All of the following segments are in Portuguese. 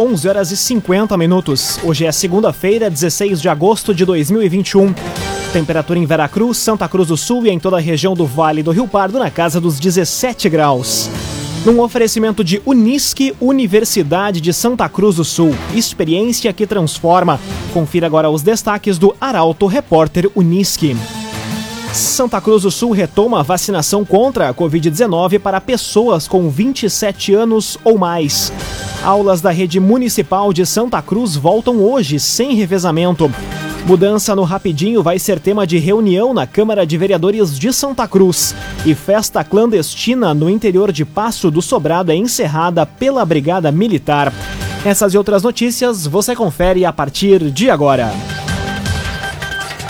11 horas e 50 minutos. Hoje é segunda-feira, 16 de agosto de 2021. Temperatura em Veracruz, Santa Cruz do Sul e em toda a região do Vale do Rio Pardo na casa dos 17 graus. Num oferecimento de Unisque, Universidade de Santa Cruz do Sul. Experiência que transforma. Confira agora os destaques do Arauto Repórter Unisque. Santa Cruz do Sul retoma a vacinação contra a Covid-19 para pessoas com 27 anos ou mais. Aulas da rede municipal de Santa Cruz voltam hoje, sem revezamento. Mudança no Rapidinho vai ser tema de reunião na Câmara de Vereadores de Santa Cruz. E festa clandestina no interior de Passo do Sobrado é encerrada pela Brigada Militar. Essas e outras notícias você confere a partir de agora.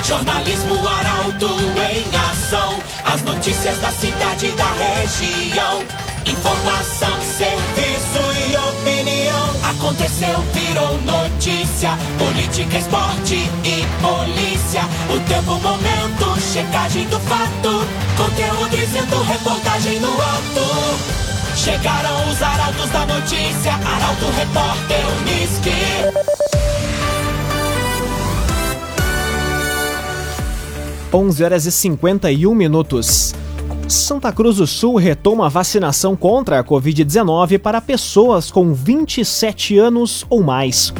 Jornalismo Arauto em ação. As notícias da cidade e da região. Informação, serviço e opinião. Aconteceu, virou notícia. Política, esporte e polícia. O tempo, momento, checagem do fato. Conteúdo dizendo, reportagem no ato. Chegaram os arautos da notícia. Arauto, repórter, Unisque. 11 horas e 51 minutos. Santa Cruz do Sul retoma a vacinação contra a Covid-19 para pessoas com 27 anos ou mais.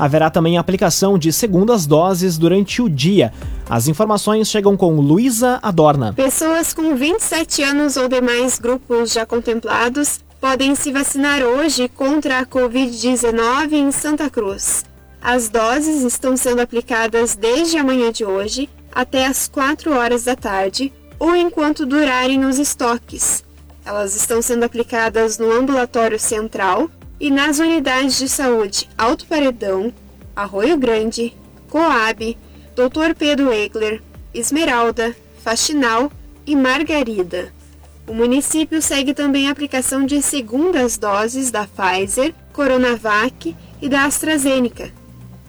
Haverá também aplicação de segundas doses durante o dia. As informações chegam com Luísa Adorna. Pessoas com 27 anos ou demais grupos já contemplados podem se vacinar hoje contra a Covid-19 em Santa Cruz. As doses estão sendo aplicadas desde a manhã de hoje até as 4 horas da tarde ou enquanto durarem os estoques. Elas estão sendo aplicadas no ambulatório central e nas unidades de saúde Alto Paredão, Arroio Grande, Coab, Dr. Pedro Egler, Esmeralda, Faxinal e Margarida. O município segue também a aplicação de segundas doses da Pfizer, Coronavac e da AstraZeneca,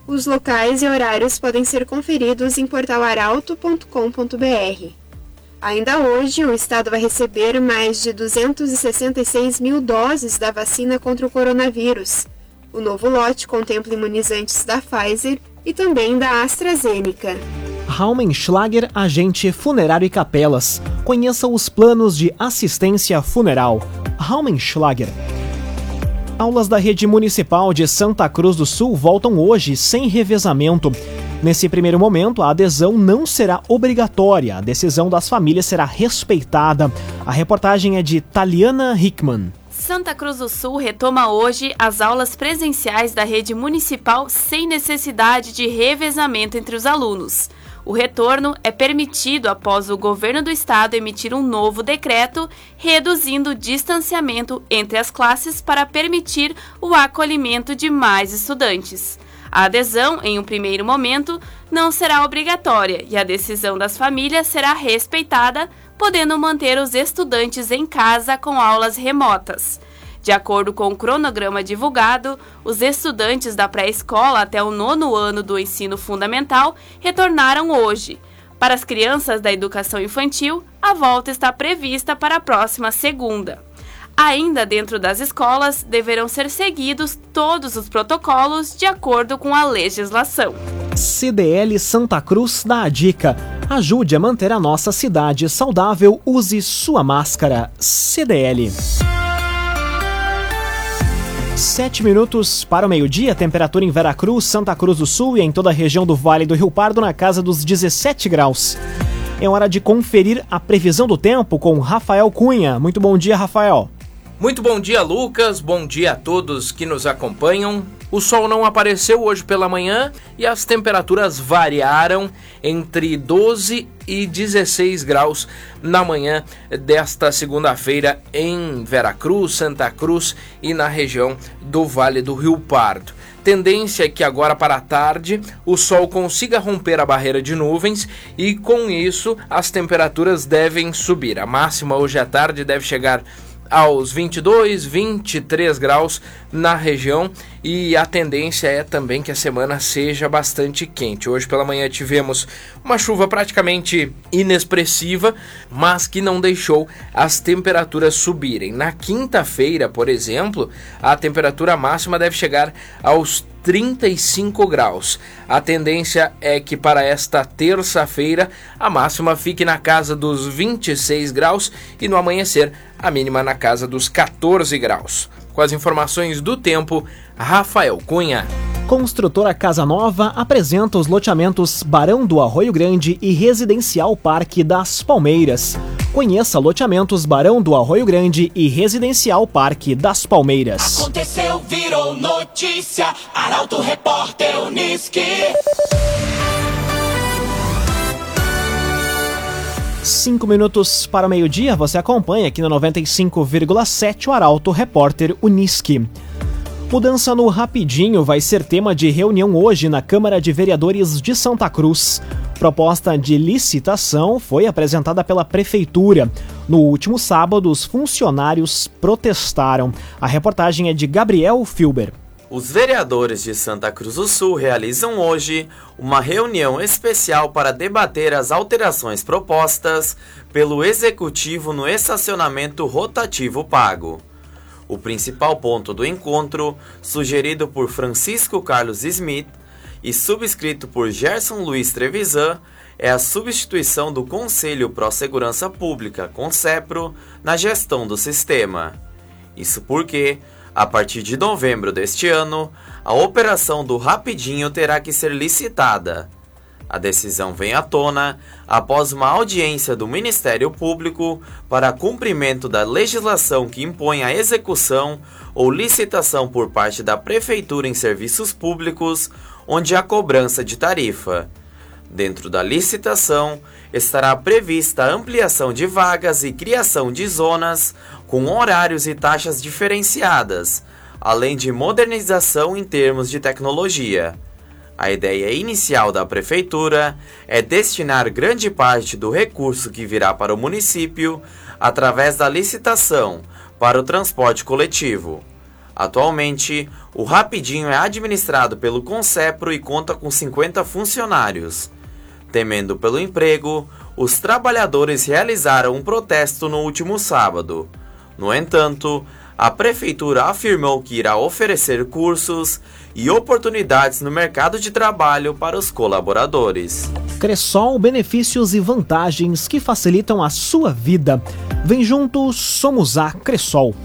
os locais e horários podem ser conferidos em portalaralto.com.br. Ainda hoje, o estado vai receber mais de 266 mil doses da vacina contra o coronavírus. O novo lote contempla imunizantes da Pfizer e também da AstraZeneca. Raumenschlager, agente funerário e capelas. Conheça os planos de assistência funeral. Raumenschlager Aulas da rede municipal de Santa Cruz do Sul voltam hoje sem revezamento. Nesse primeiro momento, a adesão não será obrigatória, a decisão das famílias será respeitada. A reportagem é de Taliana Hickman. Santa Cruz do Sul retoma hoje as aulas presenciais da rede municipal sem necessidade de revezamento entre os alunos. O retorno é permitido após o governo do estado emitir um novo decreto reduzindo o distanciamento entre as classes para permitir o acolhimento de mais estudantes. A adesão, em um primeiro momento, não será obrigatória e a decisão das famílias será respeitada, podendo manter os estudantes em casa com aulas remotas. De acordo com o cronograma divulgado, os estudantes da pré-escola até o nono ano do ensino fundamental retornaram hoje. Para as crianças da educação infantil, a volta está prevista para a próxima segunda. Ainda dentro das escolas, deverão ser seguidos todos os protocolos de acordo com a legislação. CDL Santa Cruz dá a dica. Ajude a manter a nossa cidade saudável, use sua máscara. CDL. Sete minutos para o meio-dia, temperatura em Veracruz, Santa Cruz do Sul e em toda a região do Vale do Rio Pardo na casa dos 17 graus. É hora de conferir a previsão do tempo com Rafael Cunha. Muito bom dia, Rafael. Muito bom dia, Lucas. Bom dia a todos que nos acompanham. O sol não apareceu hoje pela manhã e as temperaturas variaram entre 12 e 16 graus na manhã desta segunda-feira em Veracruz, Santa Cruz e na região do Vale do Rio Pardo. Tendência é que agora para a tarde o sol consiga romper a barreira de nuvens e com isso as temperaturas devem subir. A máxima hoje à tarde deve chegar aos 22, 23 graus na região e a tendência é também que a semana seja bastante quente. Hoje pela manhã tivemos uma chuva praticamente inexpressiva, mas que não deixou as temperaturas subirem. Na quinta-feira, por exemplo, a temperatura máxima deve chegar aos 35 graus. A tendência é que para esta terça-feira a máxima fique na casa dos 26 graus e no amanhecer a mínima na casa dos 14 graus. Com as informações do tempo, Rafael Cunha. Construtora Casa Nova apresenta os loteamentos Barão do Arroio Grande e Residencial Parque das Palmeiras. Conheça loteamentos Barão do Arroio Grande e Residencial Parque das Palmeiras. Aconteceu, virou notícia. Arauto Repórter Uniski. Cinco minutos para o meio-dia, você acompanha aqui no 95,7 o Arauto Repórter Uniski. Mudança no Rapidinho vai ser tema de reunião hoje na Câmara de Vereadores de Santa Cruz. Proposta de licitação foi apresentada pela Prefeitura. No último sábado, os funcionários protestaram. A reportagem é de Gabriel Filber. Os vereadores de Santa Cruz do Sul realizam hoje uma reunião especial para debater as alterações propostas pelo Executivo no estacionamento rotativo pago. O principal ponto do encontro, sugerido por Francisco Carlos Smith e subscrito por Gerson Luiz Trevisan, é a substituição do Conselho Pró Segurança Pública, CONSEPRO, na gestão do sistema. Isso porque, a partir de novembro deste ano, a operação do Rapidinho terá que ser licitada. A decisão vem à tona após uma audiência do Ministério Público para cumprimento da legislação que impõe a execução ou licitação por parte da Prefeitura em serviços públicos, onde há cobrança de tarifa. Dentro da licitação, estará prevista ampliação de vagas e criação de zonas com horários e taxas diferenciadas, além de modernização em termos de tecnologia. A ideia inicial da prefeitura é destinar grande parte do recurso que virá para o município através da licitação para o transporte coletivo. Atualmente, o Rapidinho é administrado pelo Concepro e conta com 50 funcionários. Temendo pelo emprego, os trabalhadores realizaram um protesto no último sábado. No entanto, a prefeitura afirmou que irá oferecer cursos e oportunidades no mercado de trabalho para os colaboradores. Cressol, benefícios e vantagens que facilitam a sua vida. Vem juntos, somos a Cressol.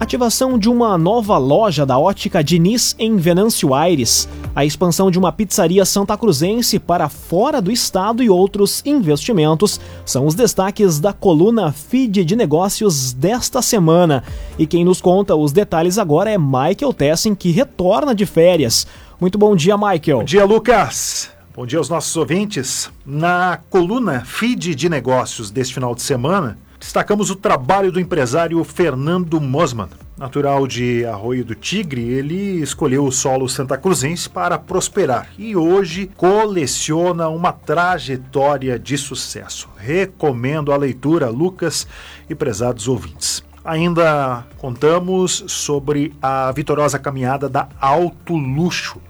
Ativação de uma nova loja da ótica Diniz em Venâncio Aires. A expansão de uma pizzaria santa cruzense para fora do estado e outros investimentos são os destaques da coluna Feed de Negócios desta semana. E quem nos conta os detalhes agora é Michael Tessen, que retorna de férias. Muito bom dia, Michael. Bom dia, Lucas. Bom dia aos nossos ouvintes. Na coluna Feed de Negócios deste final de semana, destacamos o trabalho do empresário Fernando Mosman. Natural de Arroio do Tigre, ele escolheu o solo santa cruzense para prosperar e hoje coleciona uma trajetória de sucesso. Recomendo a leitura, Lucas e prezados ouvintes. Ainda contamos sobre a vitoriosa caminhada da Alto Luxo,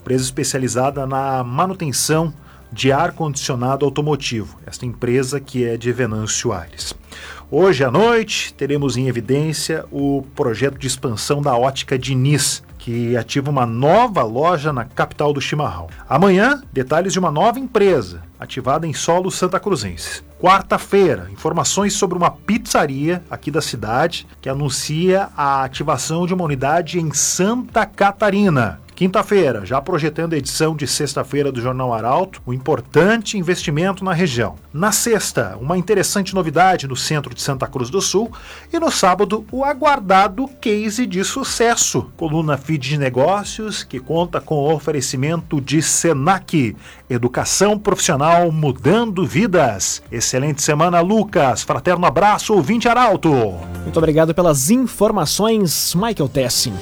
empresa especializada na manutenção de ar-condicionado automotivo, esta empresa que é de Venâncio Aires. Hoje à noite teremos em evidência o projeto de expansão da ótica Diniz, que ativa uma nova loja na capital do chimarrão. Amanhã, detalhes de uma nova empresa ativada em solo santa cruzense. Quarta-feira, informações sobre uma pizzaria aqui da cidade que anuncia a ativação de uma unidade em Santa Catarina. Quinta-feira, já projetando a edição de sexta-feira do Jornal Arauto, um importante investimento na região. Na sexta, uma interessante novidade no centro de Santa Cruz do Sul. E no sábado, o aguardado case de sucesso. Coluna Feed de Negócios, que conta com o oferecimento de Senac, Educação Profissional Mudando Vidas. Excelente semana, Lucas. Fraterno abraço, ouvinte Arauto. Muito obrigado pelas informações, Michael Tessin.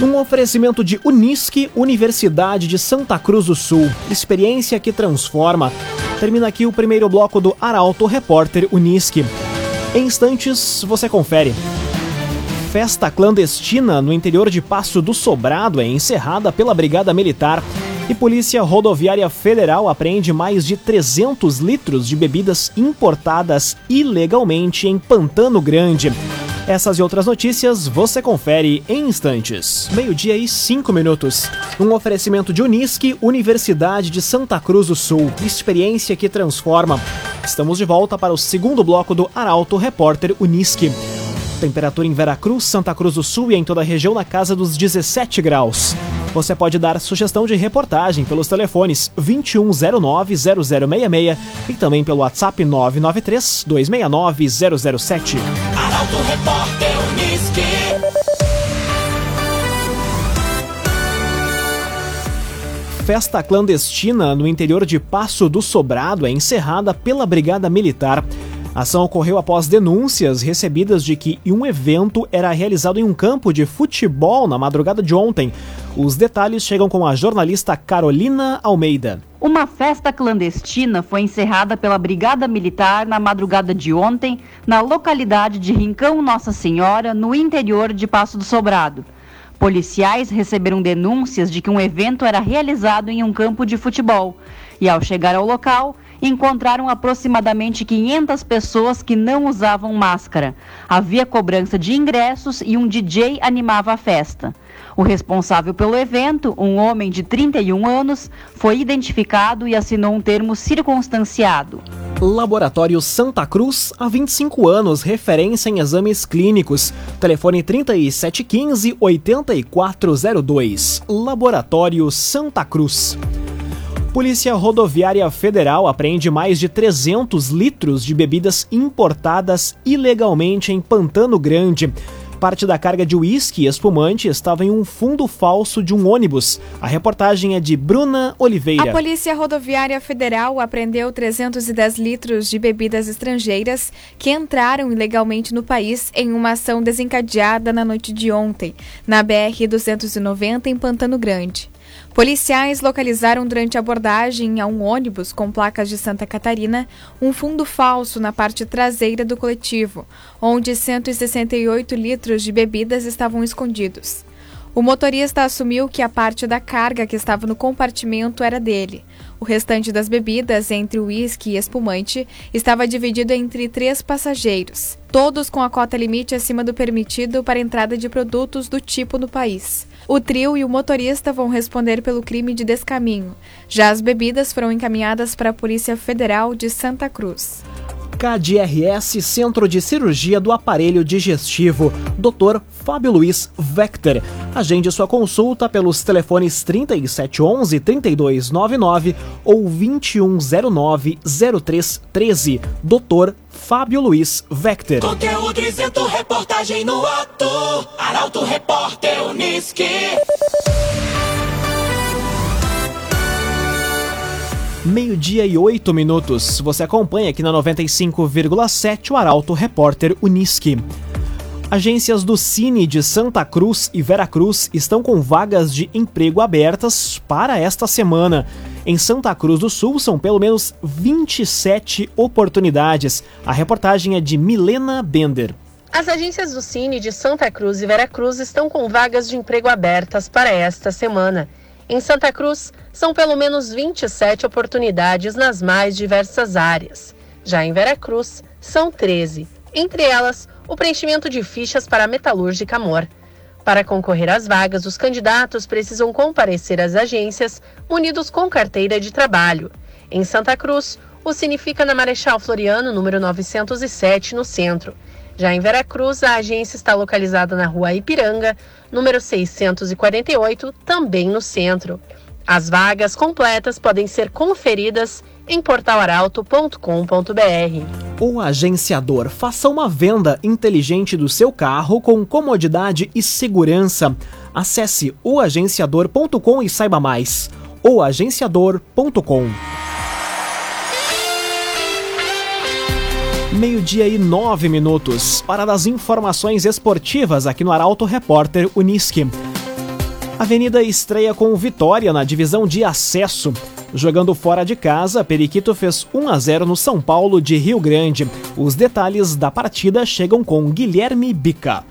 Num oferecimento de Unisque, Universidade de Santa Cruz do Sul, experiência que transforma. Termina aqui o primeiro bloco do Arauto Repórter Unisque. Em instantes, você confere. Festa clandestina no interior de Passo do Sobrado é encerrada pela Brigada Militar e Polícia Rodoviária Federal apreende mais de 300 litros de bebidas importadas ilegalmente em Pantano Grande. Essas e outras notícias você confere em instantes. Meio-dia e cinco minutos. Um oferecimento de Unisque, Universidade de Santa Cruz do Sul. Experiência que transforma. Estamos de volta para o segundo bloco do Arauto Repórter Unisque. Temperatura em Veracruz, Santa Cruz do Sul e em toda a região na casa dos 17 graus. Você pode dar sugestão de reportagem pelos telefones 2109-0066 e também pelo WhatsApp 993-269-007. Arauto Repórter Unisque. Festa clandestina no interior de Passo do Sobrado é encerrada pela Brigada Militar. A ação ocorreu após denúncias recebidas de que um evento era realizado em um campo de futebol na madrugada de ontem. Os detalhes chegam com a jornalista Carolina Almeida. Uma festa clandestina foi encerrada pela Brigada Militar na madrugada de ontem, na localidade de Rincão Nossa Senhora, no interior de Passo do Sobrado. Policiais receberam denúncias de que um evento era realizado em um campo de futebol e, ao chegar ao local, encontraram aproximadamente 500 pessoas que não usavam máscara. Havia cobrança de ingressos e um DJ animava a festa. O responsável pelo evento, um homem de 31 anos, foi identificado e assinou um termo circunstanciado. Laboratório Santa Cruz, há 25 anos, referência em exames clínicos. Telefone 3715-8402. Laboratório Santa Cruz. Polícia Rodoviária Federal apreende mais de 300 litros de bebidas importadas ilegalmente em Pantano Grande. Parte da carga de uísque espumante estava em um fundo falso de um ônibus. A reportagem é de Bruna Oliveira. A Polícia Rodoviária Federal apreendeu 310 litros de bebidas estrangeiras que entraram ilegalmente no país em uma ação desencadeada na noite de ontem, na BR-290 em Pantano Grande. Policiais localizaram durante a abordagem a um ônibus com placas de Santa Catarina um fundo falso na parte traseira do coletivo, onde 168 litros de bebidas estavam escondidos. O motorista assumiu que a parte da carga que estava no compartimento era dele. O restante das bebidas, entre uísque e espumante, estava dividido entre três passageiros, todos com a cota limite acima do permitido para entrada de produtos do tipo no país. O trio e o motorista vão responder pelo crime de descaminho. Já as bebidas foram encaminhadas para a Polícia Federal de Santa Cruz. KDRS Centro de Cirurgia do Aparelho Digestivo, Dr. Fábio Luiz Vector. Agende sua consulta pelos telefones 3711-3299 ou 2109-0313. Dr. Fábio Luiz Vector. Conteúdo isento, reportagem no ato. Arauto Repórter Unisque. Meio-dia e oito minutos. Você acompanha aqui na 95,7 o Arauto Repórter Unisque. Agências do Cine de Santa Cruz e Veracruz estão com vagas de emprego abertas para esta semana. Em Santa Cruz do Sul são pelo menos 27 oportunidades. A reportagem é de Milena Bender. As agências do Cine de Santa Cruz e Veracruz estão com vagas de emprego abertas para esta semana. Em Santa Cruz, são pelo menos 27 oportunidades nas mais diversas áreas. Já em Veracruz, são 13. Entre elas, o preenchimento de fichas para a metalúrgica Amor. Para concorrer às vagas, os candidatos precisam comparecer às agências munidos com carteira de trabalho. Em Santa Cruz, o Cine fica na Marechal Floriano, número 907, no centro. Já em Veracruz, a agência está localizada na rua Ipiranga, número 648, também no centro. As vagas completas podem ser conferidas em portalaralto.com.br. O agenciador faça uma venda inteligente do seu carro com comodidade e segurança. Acesse oagenciador.com e saiba mais. oagenciador.com Meio-dia e nove minutos para das informações esportivas aqui no Arauto Repórter Unisque. Avenida estreia com vitória na divisão de acesso. Jogando fora de casa, Periquito fez 1 a 0 no São Paulo de Rio Grande. Os detalhes da partida chegam com Guilherme Bica.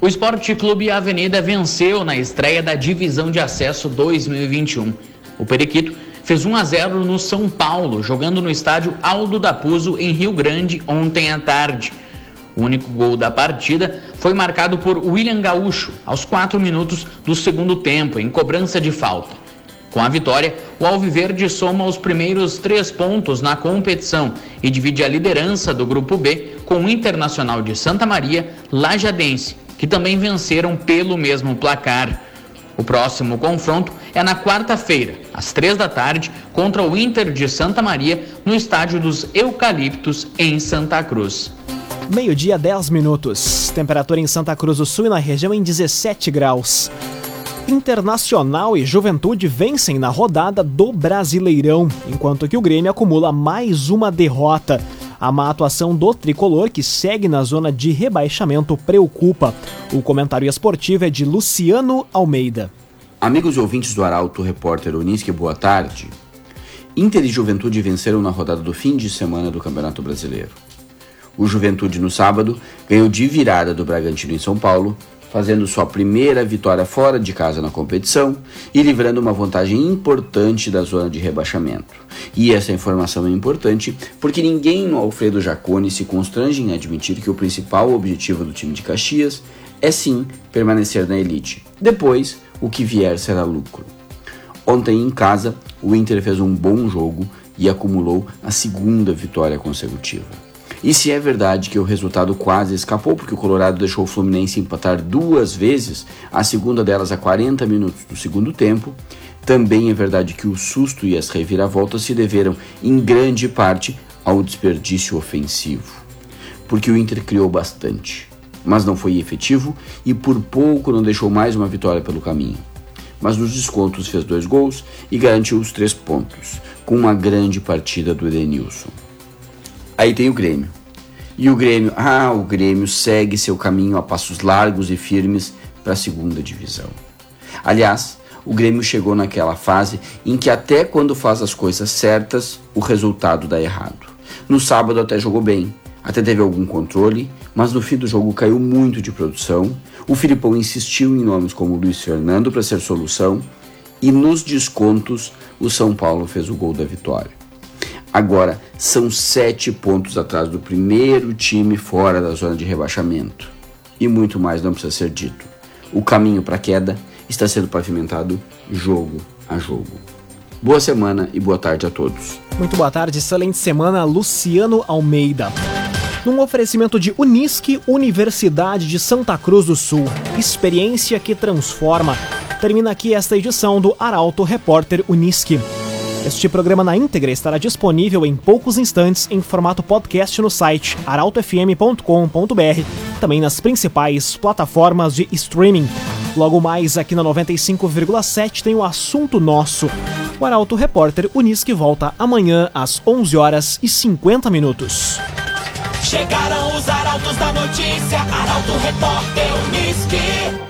O Esporte Clube Avenida venceu na estreia da Divisão de Acesso 2021. O Periquito fez 1 a 0 no São Paulo, jogando no estádio Aldo da Puzo, em Rio Grande, ontem à tarde. O único gol da partida foi marcado por William Gaúcho, aos 4 minutos do segundo tempo, em cobrança de falta. Com a vitória, o Alviverde soma os primeiros três pontos na competição e divide a liderança do Grupo B com o Internacional de Santa Maria, Lajadense, que também venceram pelo mesmo placar. O próximo confronto é na quarta-feira, às três da tarde, contra o Inter de Santa Maria, no estádio dos Eucaliptos, em Santa Cruz. Meio-dia, 10 minutos. Temperatura em Santa Cruz do Sul e na região em 17 graus. Internacional e Juventude vencem na rodada do Brasileirão, enquanto que o Grêmio acumula mais uma derrota. A má atuação do tricolor, que segue na zona de rebaixamento, preocupa. O comentário esportivo é de Luciano Almeida. Amigos e ouvintes do Arauto, repórter Unisque, boa tarde. Inter e Juventude venceram na rodada do fim de semana do Campeonato Brasileiro. O Juventude, no sábado, ganhou de virada do Bragantino em São Paulo fazendo sua primeira vitória fora de casa na competição e livrando uma vantagem importante da zona de rebaixamento. E essa informação é importante porque ninguém no Alfredo Jaconi se constrange em admitir que o principal objetivo do time de Caxias é sim permanecer na elite. Depois, o que vier será lucro. Ontem em casa, o Inter fez um bom jogo e acumulou a segunda vitória consecutiva. E se é verdade que o resultado quase escapou, porque o Colorado deixou o Fluminense empatar duas vezes, a segunda delas a 40 minutos do segundo tempo, também é verdade que o susto e as reviravoltas se deveram, em grande parte, ao desperdício ofensivo. Porque o Inter criou bastante, mas não foi efetivo e por pouco não deixou mais uma vitória pelo caminho. Mas nos descontos fez dois gols e garantiu os três pontos, com uma grande partida do Edenilson. Aí tem o Grêmio. E o Grêmio, ah, o Grêmio segue seu caminho a passos largos e firmes para a segunda divisão. Aliás, o Grêmio chegou naquela fase em que até quando faz as coisas certas, o resultado dá errado. No sábado até jogou bem, até teve algum controle, mas no fim do jogo caiu muito de produção. O Filipão insistiu em nomes como Luiz Fernando para ser solução e nos descontos o São Paulo fez o gol da vitória. Agora, são sete pontos atrás do primeiro time fora da zona de rebaixamento. E muito mais não precisa ser dito. O caminho para a queda está sendo pavimentado jogo a jogo. Boa semana e boa tarde a todos. Muito boa tarde, excelente semana, Luciano Almeida. Num oferecimento de Unisque, Universidade de Santa Cruz do Sul. Experiência que transforma. Termina aqui esta edição do Arauto Repórter Unisque. Este programa na íntegra estará disponível em poucos instantes em formato podcast no site arautofm.com.br, também nas principais plataformas de streaming. Logo mais aqui na 95,7 tem o assunto nosso. O Arauto Repórter Unisque volta amanhã às 11 horas e 50 minutos. Chegaram os arautos da notícia, Arauto Repórter Unisque.